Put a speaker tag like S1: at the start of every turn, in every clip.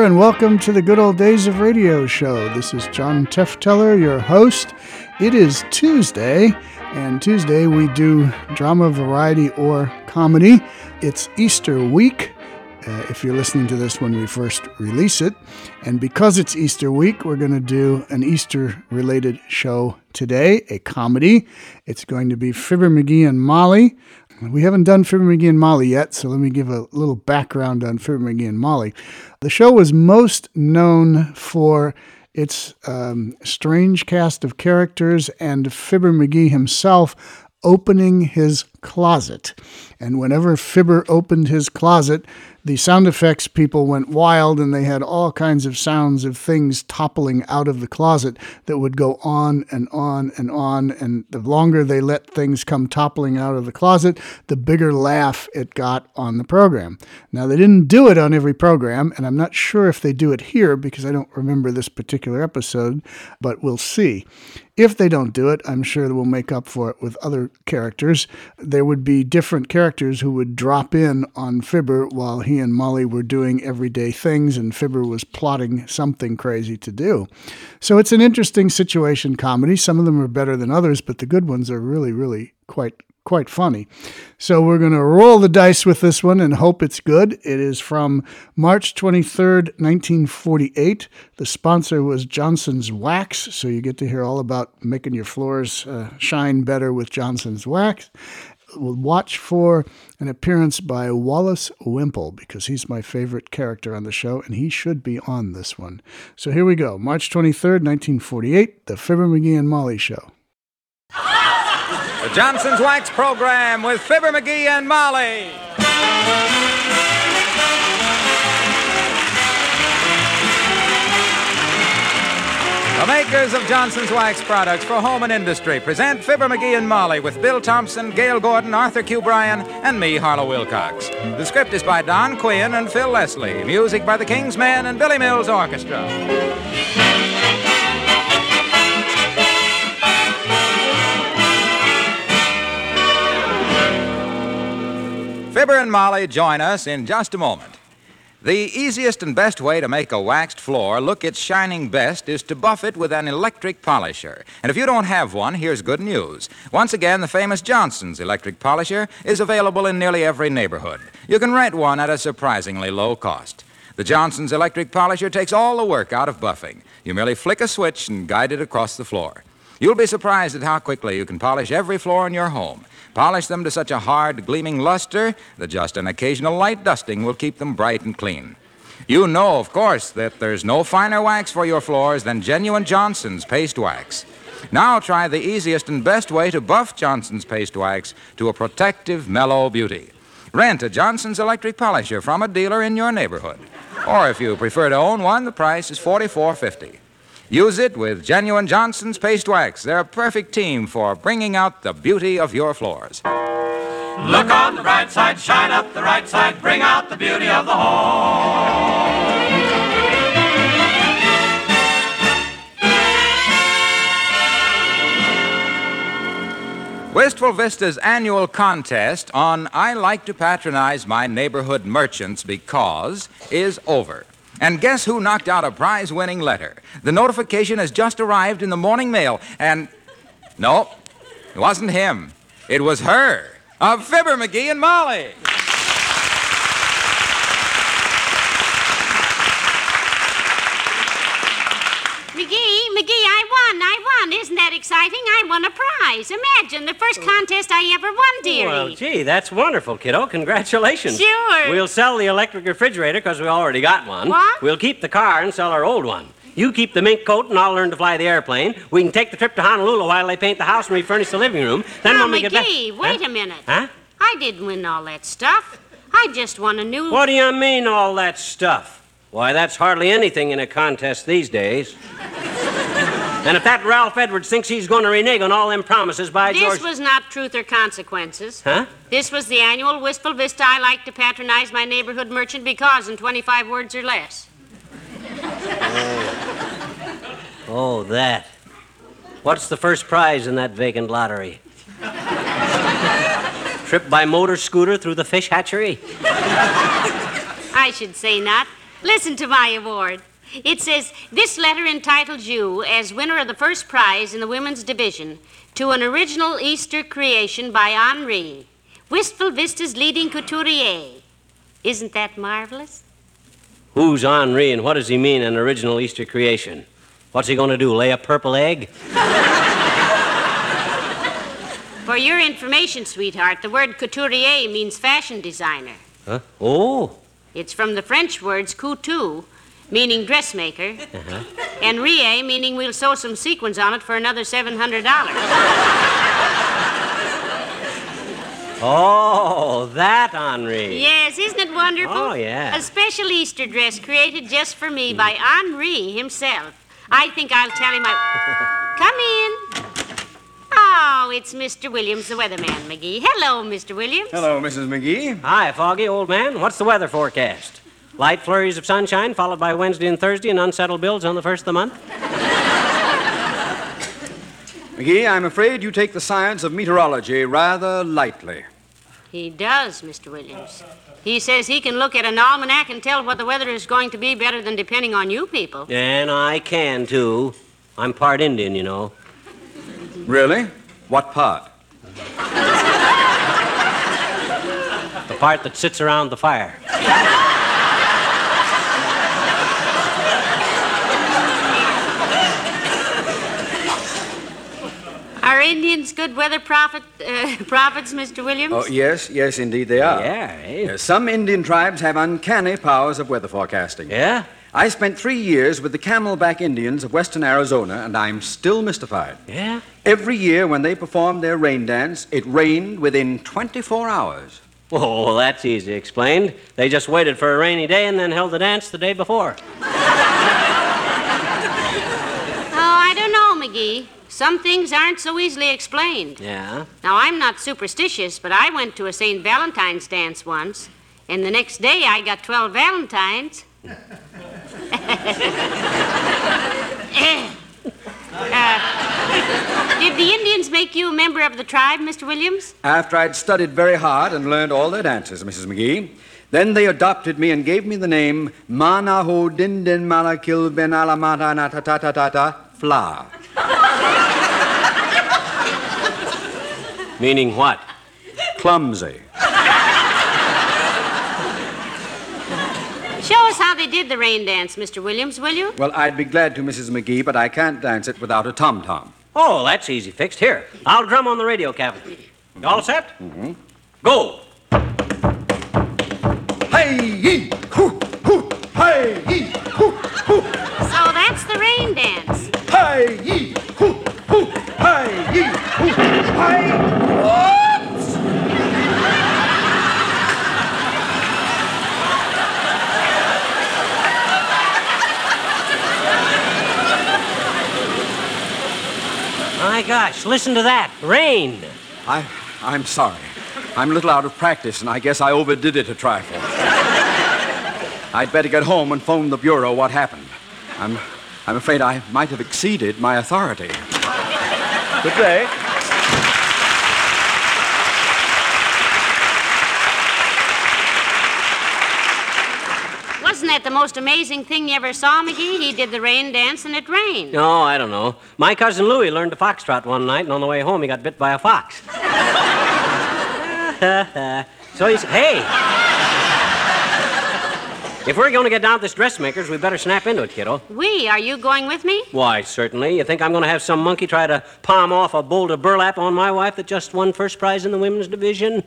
S1: And welcome to the Good Old Days of Radio show. This is John Tefteller, your host. It is Tuesday, and Tuesday we do drama, variety, or comedy. It's Easter week. Uh, if you're listening to this when we first release it. And because it's Easter week, we're going to do an Easter related show today, a comedy. It's going to be Fibber McGee and Molly. We haven't done Fibber McGee and Molly yet, so let me give a little background on Fibber McGee and Molly. The show was most known for its um, strange cast of characters and Fibber McGee himself opening his closet. And whenever Fibber opened his closet, the sound effects people went wild and they had all kinds of sounds of things toppling out of the closet that would go on and on and on. And the longer they let things come toppling out of the closet, the bigger laugh it got on the program. Now, they didn't do it on every program, and I'm not sure if they do it here because I don't remember this particular episode, but we'll see. If they don't do it, I'm sure we'll make up for it with other characters. There would be different characters who would drop in on Fibber while he and Molly were doing everyday things and Fibber was plotting something crazy to do. So it's an interesting situation comedy. Some of them are better than others, but the good ones are really, really quite quite funny. So we're going to roll the dice with this one and hope it's good. It is from March 23rd, 1948. The sponsor was Johnson's Wax, so you get to hear all about making your floors uh, shine better with Johnson's Wax. Watch for an appearance by Wallace Wimple because he's my favorite character on the show and he should be on this one. So here we go. March 23rd, 1948, The Fibber McGee and Molly Show.
S2: The Johnson's Wax Program with Fibber McGee and Molly. The makers of Johnson's Wax products for home and industry present Fibber McGee and Molly with Bill Thompson, Gale Gordon, Arthur Q. Bryan, and me, Harlow Wilcox. The script is by Don Quinn and Phil Leslie. Music by the King's Men and Billy Mills Orchestra. Fibber and Molly join us in just a moment. The easiest and best way to make a waxed floor look its shining best is to buff it with an electric polisher. And if you don't have one, here's good news. Once again, the famous Johnson's electric polisher is available in nearly every neighborhood. You can rent one at a surprisingly low cost. The Johnson's electric polisher takes all the work out of buffing. You merely flick a switch and guide it across the floor. You'll be surprised at how quickly you can polish every floor in your home. Polish them to such a hard, gleaming luster that just an occasional light dusting will keep them bright and clean. You know, of course, that there's no finer wax for your floors than genuine Johnson's paste wax. Now try the easiest and best way to buff Johnson's paste wax to a protective, mellow beauty. Rent a Johnson's electric polisher from a dealer in your neighborhood. Or if you prefer to own one, the price is $44.50. Use it with genuine Johnson's Paste Wax. They're a perfect team for bringing out the beauty of your floors.
S3: Look on the bright side, shine up the right side, bring out the beauty of the home.
S2: Wistful Vista's annual contest on I Like to Patronize My Neighborhood Merchants Because is over. And guess who knocked out a prize winning letter? The notification has just arrived in the morning mail, and. No, it wasn't him. It was her. Of Fibber McGee and Molly.
S4: McGee, McGee, I won. Isn't that exciting? I won a prize. Imagine, the first contest I ever won, dearie.
S5: Well, gee, that's wonderful, kiddo. Congratulations.
S4: Sure.
S5: We'll sell the electric refrigerator because we already got one.
S4: What?
S5: We'll keep the car and sell our old one. You keep the mink coat and I'll learn to fly the airplane. We can take the trip to Honolulu while they paint the house and refurnish the living room. Then
S4: now,
S5: when we get back.
S4: McGee, wait
S5: Huh?
S4: a minute.
S5: Huh?
S4: I didn't win all that stuff. I just won a new.
S5: What do you mean, all that stuff? Why, that's hardly anything in a contest these days. And if that Ralph Edwards thinks he's going to renege on all them promises, by
S4: This
S5: George.
S4: This was not truth or consequences.
S5: Huh?
S4: This was the annual Wistful Vista. I like to patronize my neighborhood merchant because in 25 words or less.
S5: Oh, oh that. What's the first prize in that vacant lottery? Trip by motor scooter through the fish hatchery?
S4: I should say not. Listen to my award. It says, This letter entitles you as winner of the first prize in the women's division to an original Easter creation by Henri, Wistful Vista's leading couturier. Isn't that marvelous?
S5: Who's Henri and what does he mean, an original Easter creation? What's he going to do, lay a purple egg?
S4: For your information, sweetheart, the word couturier means fashion designer.
S5: Huh? Oh,
S4: It's from the French words couture, meaning dressmaker, uh-huh. and rie, meaning we'll sew some sequins on it for another $700.
S5: oh, that Henri.
S4: Yes, isn't it wonderful?
S5: Oh, yeah.
S4: A special Easter dress created just for me by Henri himself. I think I'll tell him I. Come in. Oh, it's Mr. Williams, the weatherman, McGee. Hello, Mr. Williams.
S6: Hello, Mrs. McGee.
S5: Hi, Foggy, old man. What's the weather forecast? Light flurries of sunshine, followed by Wednesday and Thursday, and unsettled bills on the first of the month?
S6: McGee, I'm afraid you take the science of meteorology rather lightly.
S4: He does, Mr. Williams. He says he can look at an almanac and tell what the weather is going to be better than depending on you people.
S5: And I can, too. I'm part Indian, you know.
S6: Really? What part?
S5: The part that sits around the fire.
S4: Are Indians good weather prophet, uh, prophets, Mr. Williams?
S6: Oh, yes, yes, indeed they are.
S5: Yeah, eh?
S6: Yes, Some Indian tribes have uncanny powers of weather forecasting.
S5: Yeah?
S6: I spent three years with the Camelback Indians of western Arizona, and I'm still mystified.
S5: Yeah?
S6: Every year when they performed their rain dance, it rained within 24 hours.
S5: Oh, that's easy explained. They just waited for a rainy day and then held the dance the day before.
S4: Oh, I don't know, McGee. Some things aren't so easily explained.
S5: Yeah?
S4: Now, I'm not superstitious, but I went to a St. Valentine's dance once, and the next day I got 12 Valentines. Uh, did the Indians make you a member of the tribe, Mr. Williams?
S6: After I'd studied very hard and learned all their dances, Mrs. McGee, then they adopted me and gave me the name Manaho Dindin Malakil Ben Alamata Natatatata Fla.
S5: Meaning what?
S6: Clumsy.
S4: Show us how they did the rain dance, Mr. Williams, will you?
S6: Well, I'd be glad to, Mrs. McGee, but I can't dance it without a tom tom.
S5: Oh, that's easy fixed. Here, I'll drum on the radio cabinet. You all set? Mm-hmm. Go!
S6: Hey, yee, hoo, hoo, hey, yee, hoo, hoo,
S4: So that's the rain dance.
S6: hey, yee, hoo, hoo, hey, yee, hoo, hey.
S5: My gosh, listen to that. Rain.
S6: I, I'm sorry. I'm a little out of practice, and I guess I overdid it a trifle. I'd better get home and phone the bureau what happened. I'm, I'm afraid I might have exceeded my authority. Good day.
S4: Wasn't that the most amazing thing you ever saw, McGee? He did the rain dance and it rained.
S5: No, I don't know. My cousin Louie learned to foxtrot one night, and on the way home, he got bit by a fox. so he said, Hey! If we're going to get down to this dressmaker's, we better snap into it, kiddo.
S4: We, are you going with me?
S5: Why, certainly. You think I'm going to have some monkey try to palm off a boulder burlap on my wife that just won first prize in the women's division?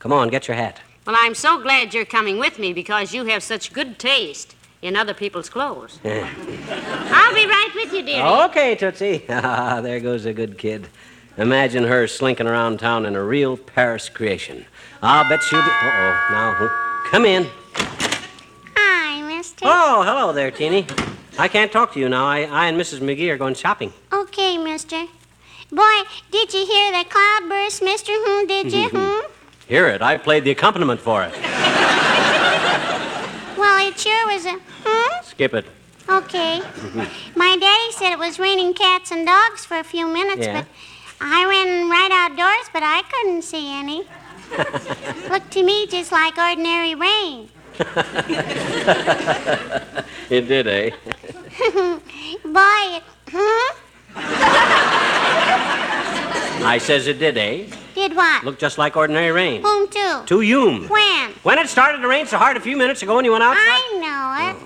S5: Come on, get your hat.
S4: Well, I'm so glad you're coming with me because you have such good taste in other people's clothes. I'll be right with you, dearie.
S5: Okay, Tootsie. Ah, there goes a good kid. Imagine her slinking around town in a real Paris creation. I'll bet she'll be. Uh oh, now, come in.
S7: Hi, mister.
S5: Oh, hello there, Teeny. I can't talk to you now. I, I and Mrs. McGee are going shopping.
S7: Okay, mister. Boy, did you hear the cloudburst, mister? Hmm, did you? Hmm?
S5: Hear it. I played the accompaniment for it.
S7: Well, it sure was a. Hmm?
S5: Skip it.
S7: Okay. My daddy said it was raining cats and dogs for a few minutes,
S5: Yeah.
S7: but I ran right outdoors, but I couldn't see any. Looked to me just like ordinary rain.
S5: It did, eh?
S7: Boy, it, huh?
S5: I says it did, eh?
S7: Did what?
S5: Looked just like ordinary rain.
S7: Whom to?
S5: To you.
S7: When?
S5: When it started to rain so hard a few minutes ago and you went outside.
S7: I know it.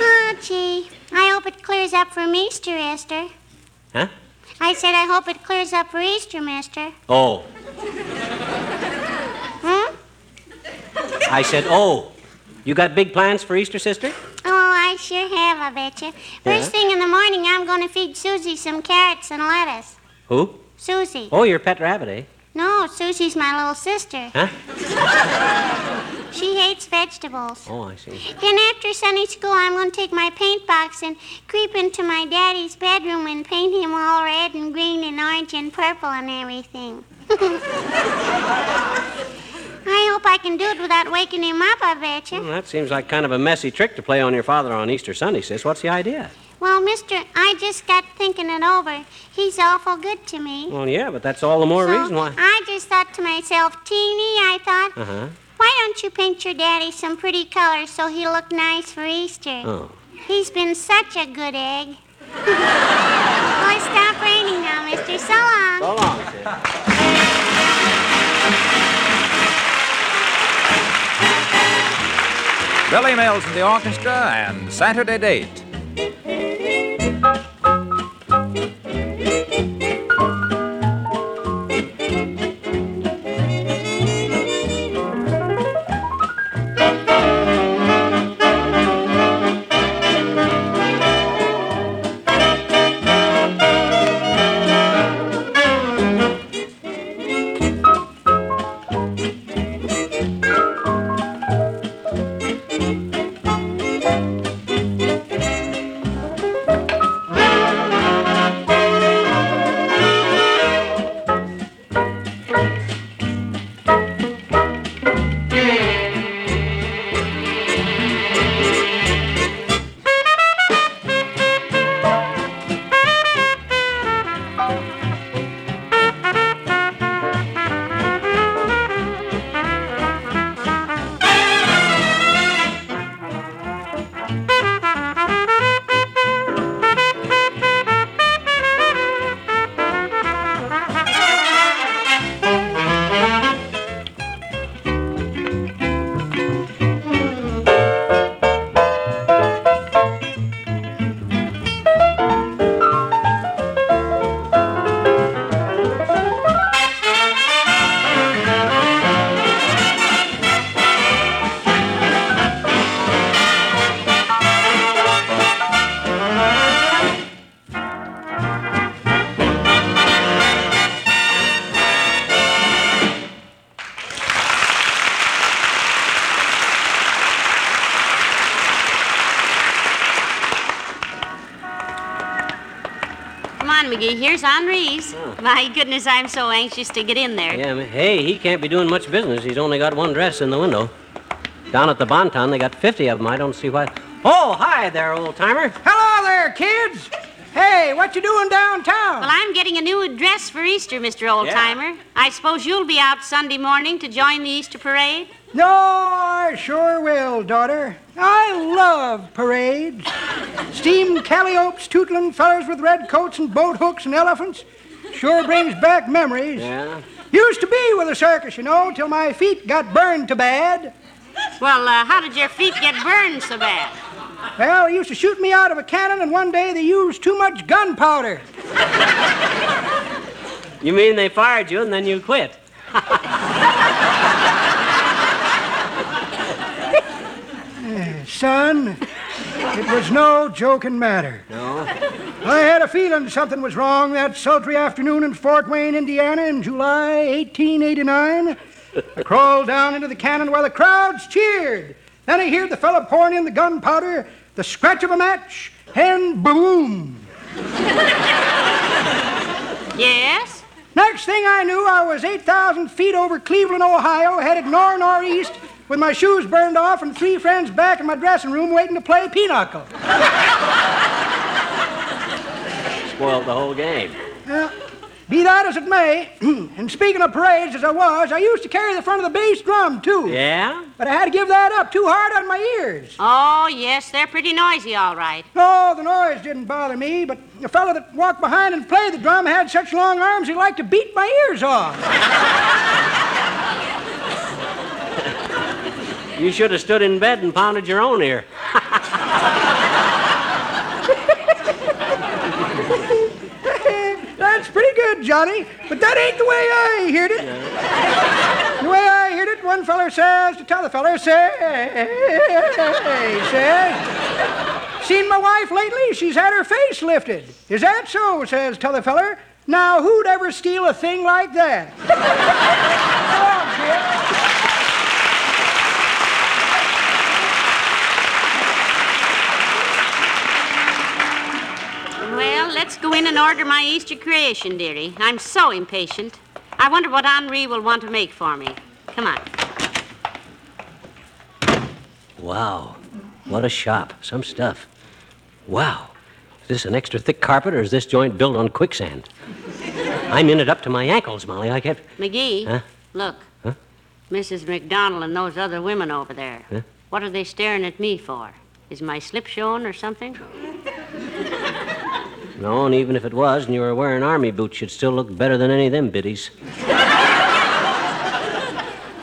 S7: oh, gee. I hope it clears up for Easter, Esther.
S5: Huh?
S7: I said I hope it clears up for Easter, mister.
S5: Oh.
S7: Hmm?
S5: I said, oh. You got big plans for Easter, sister?
S7: I sure have, I bet you. First thing in the morning, I'm going to feed Susie some carrots and lettuce.
S5: Who?
S7: Susie.
S5: Oh, your pet rabbit, eh?
S7: No, Susie's my little sister.
S5: Huh?
S7: She hates vegetables.
S5: Oh, I see.
S7: Then after Sunday school, I'm going to take my paint box and creep into my daddy's bedroom and paint him all red and green and orange and purple and everything. I hope I can do it without waking him up, I betcha.
S5: Well, that seems like kind of a messy trick to play on your father on Easter Sunday, sis. What's the idea?
S7: Well, mister, I just got thinking it over. He's awful good to me.
S5: Well, yeah, but that's all the more
S7: So
S5: reason why.
S7: I just thought to myself, Teeny, I thought,
S5: Uh huh.
S7: why don't you paint your daddy some pretty colors so he'll look nice for Easter?
S5: Oh.
S7: He's been such a good egg. Boy, stop raining now, mister. So long,
S2: Billy Mills and the orchestra and Saturday Date.
S4: Here's Henri's. My goodness, I'm so anxious to get in there.
S5: Yeah, hey, he can't be doing much business. He's only got one dress in the window. Down at the Bonton, they got 50 of them. I don't see why. Oh, hi there, old timer.
S8: Hello there, kids. Hey, what you doing downtown?
S4: Well, I'm getting a new dress for Easter, Mr. Oldtimer. I suppose you'll be out Sunday morning to join the Easter parade?
S8: No, I sure will, daughter. I love parades. Steam calliopes, tootling fellers with red coats and boat hooks and elephants. Sure brings back memories.
S5: Yeah?
S8: Used to be with a circus, you know, till my feet got burned to bad.
S4: Well, uh, how did your feet get burned so bad?
S8: Well, they used to shoot me out of a cannon, and one day they used too much gunpowder.
S5: You mean they fired you and then you quit?
S8: Son, it was no joking matter.
S5: No?
S8: I had a feeling something was wrong that sultry afternoon in Fort Wayne, Indiana, in July 1889. I crawled down into the cannon while the crowds cheered. Then I heard the fellow pouring in the gunpowder, the scratch of a match, and boom.
S4: Yes?
S8: Next thing I knew, I was 8,000 feet over Cleveland, Ohio, headed nor northeast, with my shoes burned off and three friends back in my dressing room waiting to play pinochle.
S5: Spoiled the whole game.
S8: Yeah. Be that as it may, and speaking of parades as I was, I used to carry the front of the bass drum, too.
S5: Yeah?
S8: But I had to give that up. Too hard on my ears.
S4: Oh, yes, they're pretty noisy, all right.
S8: No, the noise didn't bother me, but the fellow that walked behind and played the drum had such long arms he liked to beat my ears off.
S5: You should have stood in bed and pounded your own ear.
S8: That's pretty good, Johnny, but that ain't the way I heard it. The way I heard it, one feller says to t'other feller, say, says, seen my wife lately? She's had her face lifted. Is that so? says t'other feller. Now, who'd ever steal a thing like that? Go on, kid.
S4: Well, let's go in and order my Easter creation, dearie. I'm so impatient. I wonder what Henri will want to make for me. Come on.
S5: Wow. What a shop. Some stuff. Wow. Is this an extra thick carpet or is this joint built on quicksand? I'm in it up to my ankles, Molly. I can't.
S4: McGee,
S5: Huh?
S4: look.
S5: Huh?
S4: Mrs. McDonald and those other women over there.
S5: Huh?
S4: What are they staring at me for? Is my slip showing or something?
S5: No, and even if it was and you were wearing army boots, you'd still look better than any of them biddies.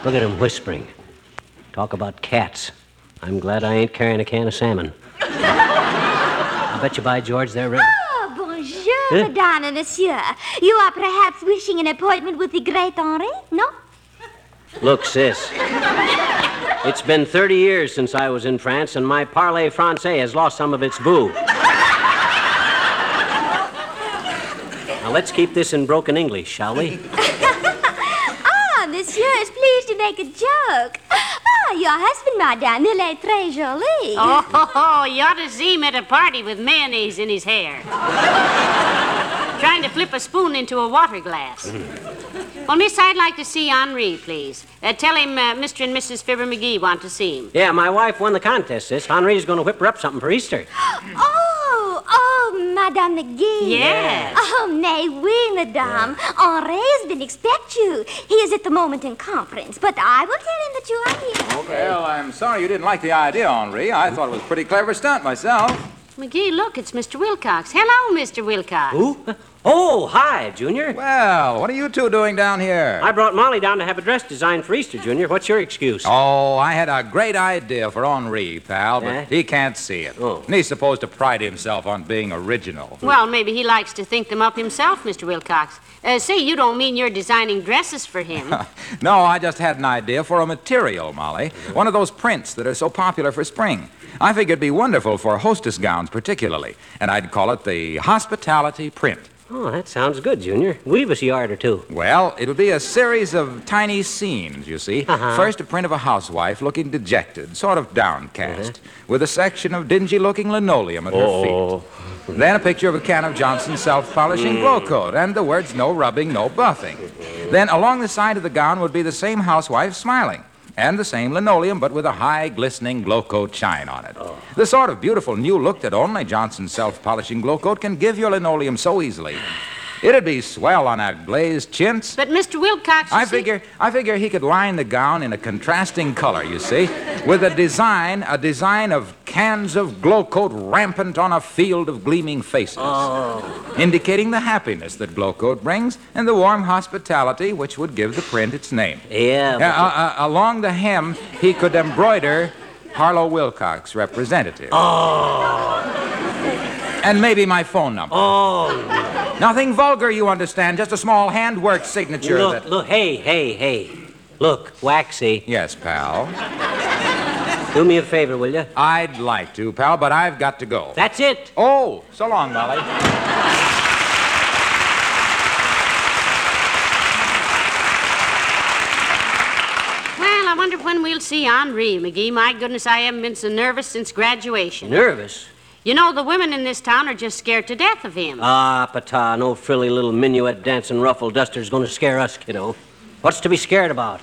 S5: look at him whispering. Talk about cats. I'm glad I ain't carrying a can of salmon. I bet you, by George, they're ready.
S9: Oh, bonjour,
S5: Eh?
S9: madame and monsieur. You are perhaps wishing an appointment with the great Henri? No?
S5: Look, sis. It's been 30 years since I was in France, and my parler français has lost some of its boo. Now, let's keep this in broken English, shall we?
S9: Ah, monsieur is pleased to make a joke. Ah, your husband, madame, il est très joli.
S4: Oh, ho, ho, you ought to see him at a party with mayonnaise in his hair. Trying to flip a spoon into a water glass. Well, miss, I'd like to see Henri, please. Uh, tell him uh, Mr. and Mrs. Fibber McGee want to see him.
S5: Yeah, my wife won the contest, sis. Henri's going to whip her up something for Easter.
S9: Oh, oh, Madame McGee.
S4: Yes.
S9: Oh, nay, oui, madame. Henri has been expect you. He is at the moment in conference, but I will tell him that you are here.
S2: Well, I'm sorry you didn't like the idea, Henri. I thought it was a pretty clever stunt myself.
S4: McGee, look, it's Mr. Wilcox. Hello, Mr. Wilcox.
S5: Who? Oh, hi, Junior.
S2: Well, what are you two doing down here?
S5: I brought Molly down to have a dress designed for Easter, Junior. What's your excuse?
S2: Oh, I had a great idea for Henri, pal, but
S5: Yeah?
S2: he can't see it.
S5: Oh.
S2: And he's supposed to pride himself on being original.
S4: Well, maybe he likes to think them up himself, Mr. Wilcox. Uh, say, you don't mean you're designing dresses for him.
S2: No, I just had an idea for a material, Molly. One of those prints that are so popular for spring. I figured it'd be wonderful for hostess gowns, particularly. And I'd call it the hospitality print.
S5: Oh, that sounds good, Junior. Weave us a yard or two.
S2: Well, it'll be a series of tiny scenes, you see.
S5: Uh-huh.
S2: First, a print of a housewife looking dejected, sort of downcast, with a section of dingy looking linoleum at her feet. Then a picture of a can of Johnson's self polishing Glo-Coat, and the words no rubbing, no buffing. Then, along the side of the gown would be the same housewife smiling. And the same linoleum, but with a high, glistening Glo-Coat shine on it. The sort of beautiful new look that only Johnson's self polishing Glo-Coat can give your linoleum so easily. It'd be swell on a glazed chintz.
S4: but, Mr. Wilcox,
S2: I
S4: see-
S2: figure I figure he could line the gown in a contrasting color, you see, with a design a design of cans of Glo-Coat rampant on a field of gleaming faces. Indicating the happiness that Glo-Coat brings and the warm hospitality which would give the print its name.
S5: Yeah,
S2: Uh, uh, uh, along the hem, he could embroider Harlow Wilcox, representative. Oh. And maybe my phone number.
S5: Oh,
S2: Nothing vulgar, you understand, just a small handwork signature
S5: look,
S2: that.
S5: look, hey, hey, hey. Look, Waxy,
S2: Yes, pal.
S5: do me a favor, will you?
S2: I'd like to, pal, but I've got to go.
S5: That's it.
S2: Oh, so long, Molly.
S4: Well, I wonder when we'll see Henri, McGee. My goodness, I haven't been so nervous since graduation.
S5: Nervous?
S4: You know, the women in this town are just scared to death of him.
S5: Ah, pata, no frilly little minuet dancing ruffle duster's gonna scare us, kiddo. What's to be scared about?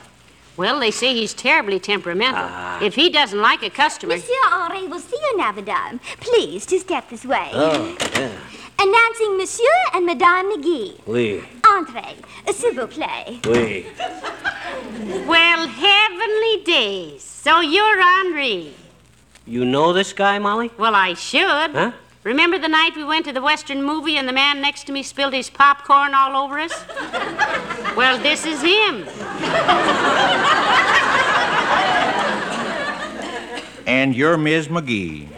S4: Well, they say he's terribly temperamental.
S5: Ah.
S4: If he doesn't like a customer.
S9: Monsieur Henri will see you now, madame. Please just step this way.
S5: Oh, yeah.
S9: Announcing Monsieur and Madame McGee.
S5: We.
S9: Entree, s'il vous plaît.
S5: Oui.
S4: Well, heavenly days. So you're Henri.
S5: You know this guy, Molly?
S4: Well, I should.
S5: Huh?
S4: Remember the night we went to the Western movie and the man next to me spilled his popcorn all over us? well, this is him.
S10: And you're Ms. McGee.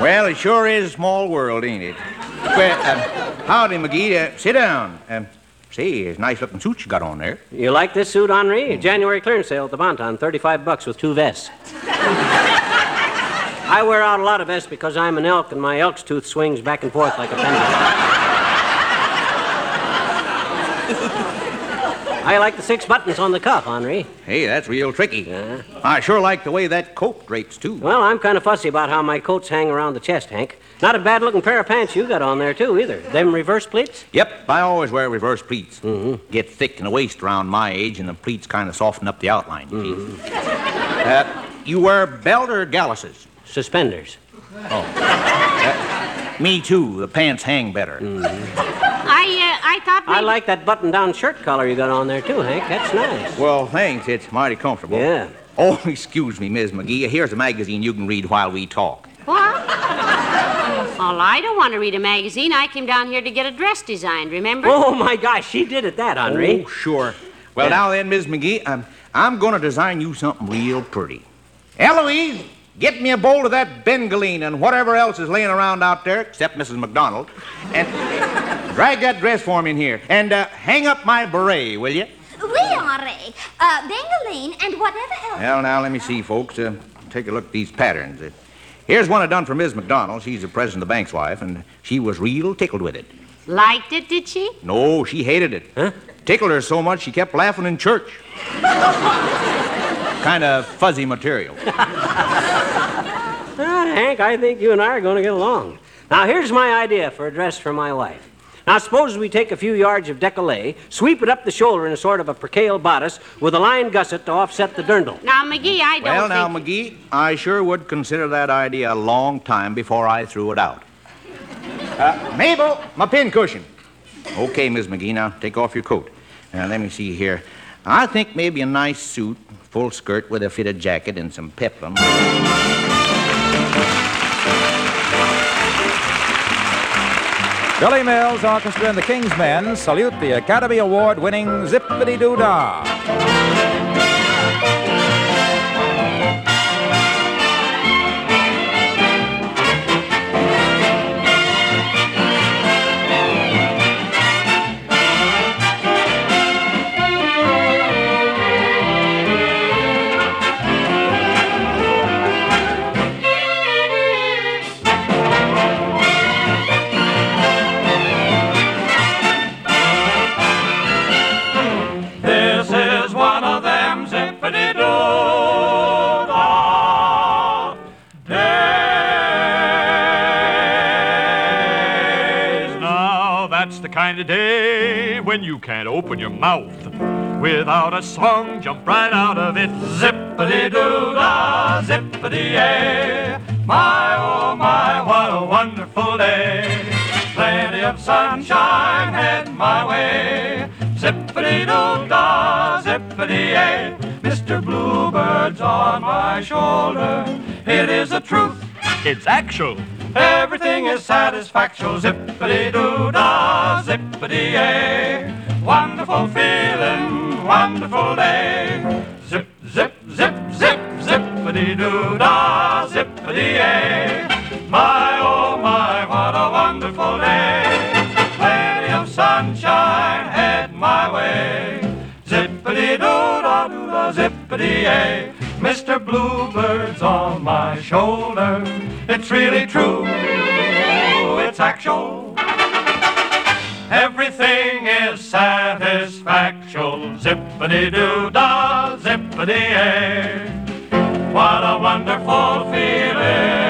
S10: well, it sure is a small world, ain't it? Well, um, howdy, McGee. Uh, sit down. Um, see, it's a nice looking suit you got on there.
S5: You like this suit, Henri? Hmm. January clearance sale at the Bonton, 35 bucks with two vests. I wear out a lot of vests because I'm an elk and my elk's tooth swings back and forth like a pendulum. I like the six buttons on the cuff, Henri.
S10: Hey, that's real tricky.
S5: Yeah.
S10: I sure like the way that coat drapes, too.
S5: Well, I'm kind of fussy about how my coats hang around the chest, Hank. Not a bad looking pair of pants you got on there, too, either. Them reverse pleats?
S10: Yep, I always wear reverse pleats. Mm-hmm. Get thick in the waist around my age, and the pleats kind of soften up the outline. you see. Uh, you wear belt or galluses?
S5: Suspenders.
S10: Uh, me too. The pants hang better.
S4: I, uh, I thought
S5: I like that button down shirt collar you got on there, too, Hank. That's nice.
S10: Well, thanks. It's mighty comfortable.
S5: Yeah.
S10: Oh, excuse me, Miss McGee. Here's a magazine you can read while we talk.
S4: What? Well, I don't want to read a magazine. I came down here to get a dress designed, remember?
S5: Oh, my gosh, she did it, that, Henri.
S10: Oh, sure. Well,
S5: Yeah.
S10: now then, Miss McGee, I'm, I'm going to design you something real pretty. Eloise, get me a bowl of that Bengaline and whatever else is laying around out there, except Mrs. McDonald, and drag that dress for me in here. And uh, hang up my beret, will you?
S9: Oui, Henri. Uh, Bengaline and whatever else.
S10: Well, now, let me see, folks. Uh, take a look at these patterns. Here's one I done for Miss McDonald. She's the president of the bank's wife, and she was real tickled with it.
S4: Liked it, did she?
S10: No, she hated it.
S5: Huh?
S10: Tickled her so much she kept laughing in church. kind of fuzzy material.
S5: Ah, Hank, I think you and I are going to get along. Now, here's my idea for a dress for my wife. Now, suppose we take a few yards of decollete, sweep it up the shoulder in a sort of a percale bodice with a line gusset to offset the dirndl.
S4: Now, McGee, I don't
S10: Well, now. McGee, I sure would consider that idea a long time before I threw it out. Uh, Mabel, my pin cushion. Okay, Miss McGee, now take off your coat. Now, let me see here. I think maybe a nice suit, full skirt with a fitted jacket and some peplum.
S2: Billy Mills Orchestra and the King's Men salute the Academy Award winning Zippity Doo Dah.
S3: When you can't open your mouth without a song jump right out of it. Zippity doo dah, zippity yay. My oh my, what a wonderful day. Plenty of sunshine heading my way. Zippity doo dah, zippity yay. Mr. Bluebird's on my shoulder. It is the truth. It's actual. Everything is satisfactual. Zippity doo dah, zippity yay. Wonderful feeling, wonderful day. Zip, zip, zip, zip, zippity doo dah, zippity yay. My oh my, what a wonderful day. Plenty of sunshine head my way. Zippity doo dah doo dah, zippity yay. Mr. Bluebird's on my shoulder. It's really true, it's actual. Everything is satisfactual. Zippity doo dah, zippity yay. What a wonderful feeling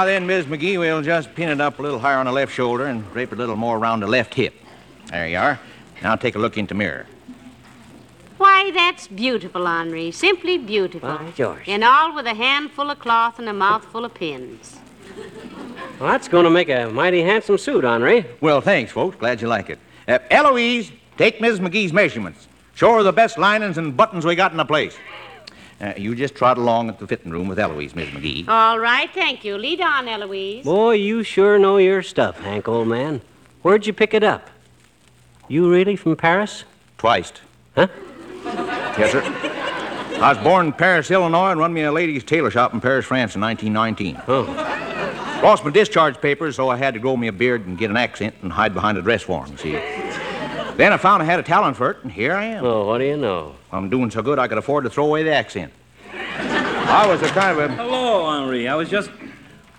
S10: Now then, Miss McGee, we'll just pin it up a little higher on the left shoulder and drape it a little more around the left hip. There you are. Now take a look into the mirror.
S4: Why, that's beautiful, Henri. Simply beautiful.
S5: By George.
S4: And all with a handful of cloth and a mouthful of pins.
S5: Well, that's going to make a mighty handsome suit, Henri.
S10: Well, thanks, folks. Glad you like it. Uh, Eloise, take Miss McGee's measurements. Show her the best linings and buttons we got in the place. Uh, you just trot along at the fitting room with Eloise, Miss McGee.
S4: All right, thank you. Lead on, Eloise.
S5: Boy, you sure know your stuff, Hank, old man. Where'd you pick it up? You really from Paris?
S10: Twice.
S5: Huh?
S10: Yes, sir. I was born in Paris, Illinois, and run me a ladies' tailor shop in Paris, France in 1919.
S5: Oh.
S10: Lost my discharge papers, so I had to grow me a beard and get an accent and hide behind a dress form, see. Then I found I had a talent for it, and here I am.
S5: Oh, what do you know?
S10: I'm doing so good I could afford to throw away the accent. I was a kind of a.
S11: Hello, Henri. I was just.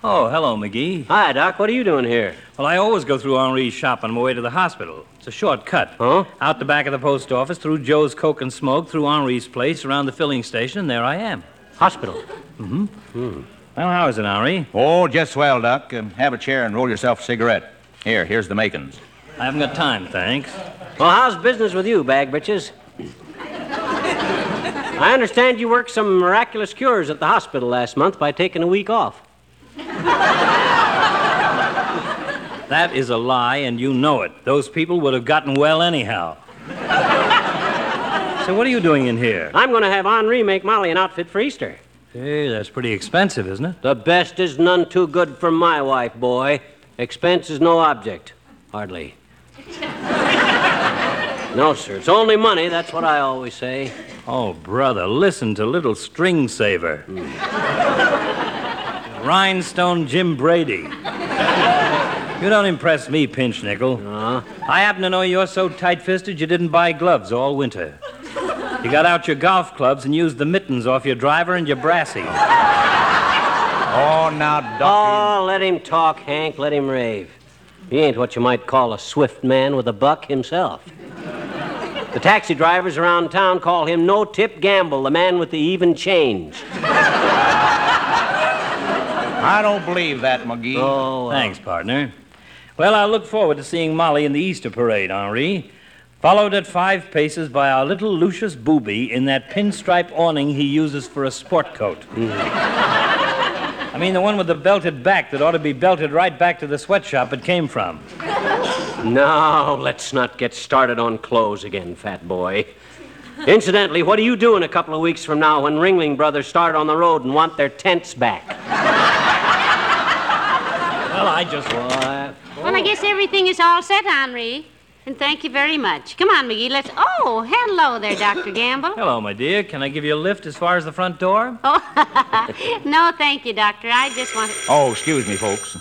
S11: Oh, hello, McGee.
S5: Hi, Doc. What are you doing here?
S11: Well, I always go through Henri's shop on my way to the hospital. It's a short cut.
S5: Huh?
S11: Out the back of the post office, through Joe's Coke and Smoke, through Henri's place, around the filling station, and there I am.
S5: Hospital.
S11: Mm-hmm. Hmm. Well, how is it, Henri?
S10: Oh, just swell, Doc. Um, have a chair and roll yourself a cigarette. Here, here's the makings.
S11: I haven't got time, thanks.
S5: Well, how's business with you, bag bitches? I understand you worked some miraculous cures at the hospital last month by taking a week off.
S11: That is a lie, and you know it. Those people would have gotten well anyhow. so, what are you doing in here?
S5: I'm going to have Henri make Molly an outfit for Easter.
S11: Hey, that's pretty expensive, isn't it?
S5: The best is none too good for my wife, boy. Expense is no object. Hardly. No, sir. It's only money. That's what I always say.
S11: Oh, brother, listen to little string saver. Rhinestone Jim Brady. You don't impress me, Pinch Nickel.
S5: Uh,
S11: I happen to know you're so tight fisted you didn't buy gloves all winter. You got out your golf clubs and used the mittens off your driver and your brassy.
S10: Oh, now, Doc.
S5: oh, let him talk, Hank. Let him rave. He ain't what you might call a swift man with a buck himself. The taxi drivers around town call him No Tip Gamble, the man with the even change.
S10: I don't believe that, McGee.
S5: Oh, well.
S11: Thanks, partner. Well, I look forward to seeing Molly in the Easter parade, Henri. Followed at five paces by our little Lucius Beebe in that pinstripe awning he uses for a sport coat. Mm. I mean, the one with the belted back that ought to be belted right back to the sweatshop it came from.
S5: Now, let's not get started on clothes again, fat boy. Incidentally, what are you doing a couple of weeks from now when Ringling Brothers start on the road and want their tents back?
S11: Well, I just.
S5: What?
S4: Well, I guess everything is all set, Henri. And thank you very much. Come on, McGee, let's. Oh, hello there, Dr. Gamble.
S11: Hello, my dear. Can I give you a lift as far as the front door?
S4: Oh, no, thank you, Doctor. I just want.
S10: Oh, excuse me, folks.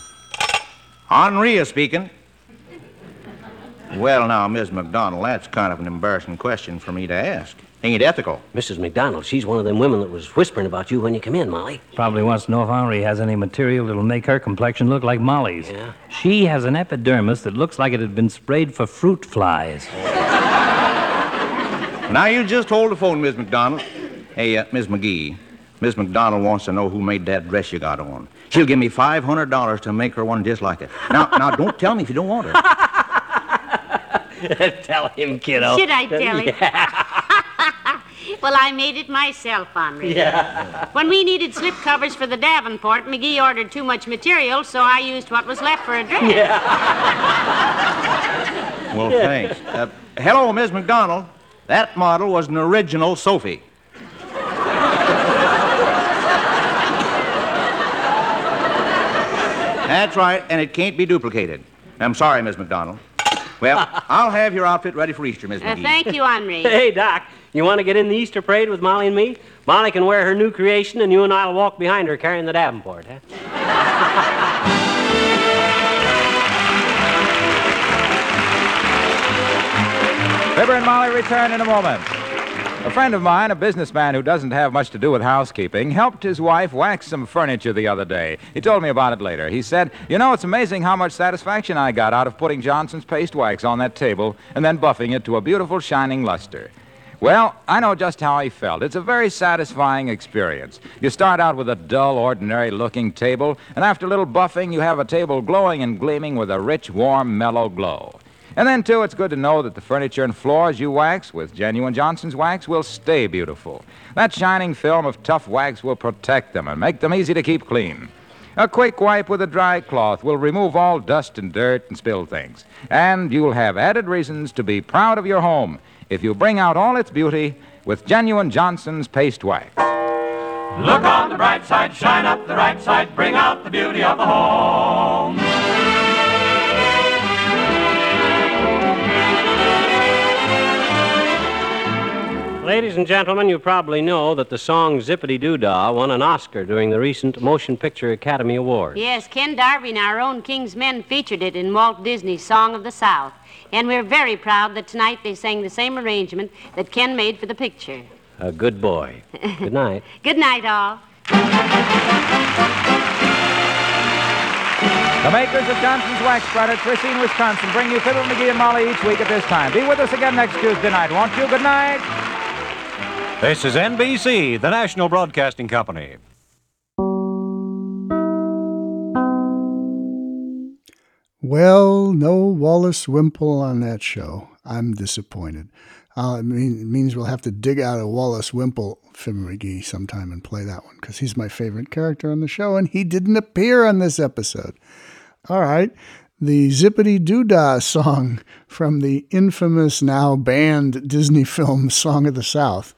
S10: Henri is speaking. Well, now, Miss McDonald, that's kind of an embarrassing question for me to ask. Ain't ethical.
S5: Mrs. McDonald, she's one of them women that was whispering about you when you come in, Molly.
S11: Probably wants to know if Henri has any material that'll make her complexion look like Molly's.
S5: Yeah?
S11: She has an epidermis that looks like it had been sprayed for fruit flies.
S10: Now, you just hold the phone, Miss McDonald. Hey, uh, Miss McGee, Miss McDonald wants to know who made that dress you got on. She'll give me $500 to make her one just like it. Now, now, don't tell me if you don't want her.
S5: Tell him, kiddo.
S4: Should I tell him? well, I made it myself, Henri.
S5: Yeah.
S4: When we needed slip covers for the Davenport, McGee ordered too much material, so I used what was left for a dress.
S10: Well, thanks. Uh, hello, Miss McDonald. That model was an original Sophie. That's right, and it can't be duplicated. I'm sorry, Miss McDonald. Well, I'll have your outfit ready for Easter, Miss
S4: Uh,
S10: McGee.
S4: thank you, Henri.
S5: Hey, Doc, you want to get in the Easter parade with Molly and me? Molly can wear her new creation, and you and I'll walk behind her carrying the Davenport, huh?
S2: Fibber and Molly return in a moment. A friend of mine, a businessman who doesn't have much to do with housekeeping, helped his wife wax some furniture the other day. He told me about it later. He said, You know, it's amazing how much satisfaction I got out of putting Johnson's paste wax on that table and then buffing it to a beautiful shining luster. Well, I know just how he felt. It's a very satisfying experience. You start out with a dull, ordinary looking table, and after a little buffing, you have a table glowing and gleaming with a rich, warm, mellow glow. And then, too, it's good to know that the furniture and floors you wax with genuine Johnson's wax will stay beautiful. That shining film of tough wax will protect them and make them easy to keep clean. A quick wipe with a dry cloth will remove all dust and dirt and spilled things. And you'll have added reasons to be proud of your home if you bring out all its beauty with genuine Johnson's paste wax.
S3: Look on the bright side, shine up the right side, bring out the beauty of the home.
S5: Ladies and gentlemen, you probably know that the song Zip-a-Dee-Doo-Dah won an Oscar during the recent Motion Picture Academy Awards.
S4: Yes, Ken Darby and our own King's Men featured it in Walt Disney's Song of the South. And we're very proud that tonight they sang the same arrangement that Ken made for the picture.
S5: A good boy. Good night.
S4: Good night, all.
S2: The makers of Johnson's Wax Products, Racine, Wisconsin, bring you Fibber McGee and Molly each week at this time. Be with us again next Tuesday night, won't you? Good night.
S12: This is NBC, the national broadcasting company.
S1: Well, no Wallace Wimple on that show. I'm disappointed. Uh, it, mean, it means we'll have to dig out a Wallace Wimple Fibber McGee sometime and play that one because he's my favorite character on the show and he didn't appear on this episode. All right. The Zippity Doo Dah song from the infamous, now banned Disney film Song of the South.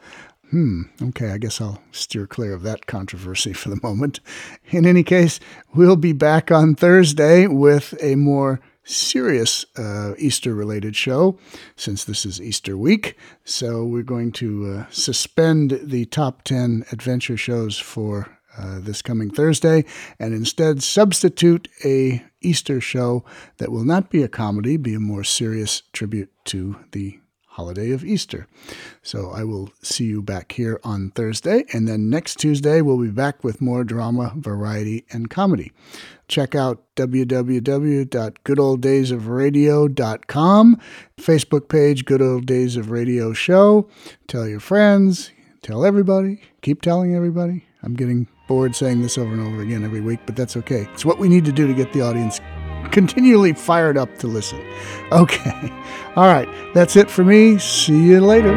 S1: Hmm, okay, I guess I'll steer clear of that controversy for the moment. In any case, we'll be back on Thursday with a more serious uh, Easter related show since this is Easter week. So we're going to uh, suspend the top 10 adventure shows for uh, this coming Thursday and instead substitute a Easter show that will not be a comedy, be a more serious tribute to the holiday of Easter. So I will see you back here on Thursday, and then next Tuesday we'll be back with more drama, variety, and comedy. Check out www.goodolddaysofradio.com, Facebook page Good Old Days of Radio Show. Tell your friends, tell everybody, keep telling everybody. I'm getting bored saying this over and over again every week, but that's okay. It's what we need to do to get the audience continually fired up to listen. Okay. All right. That's it for me. See you later.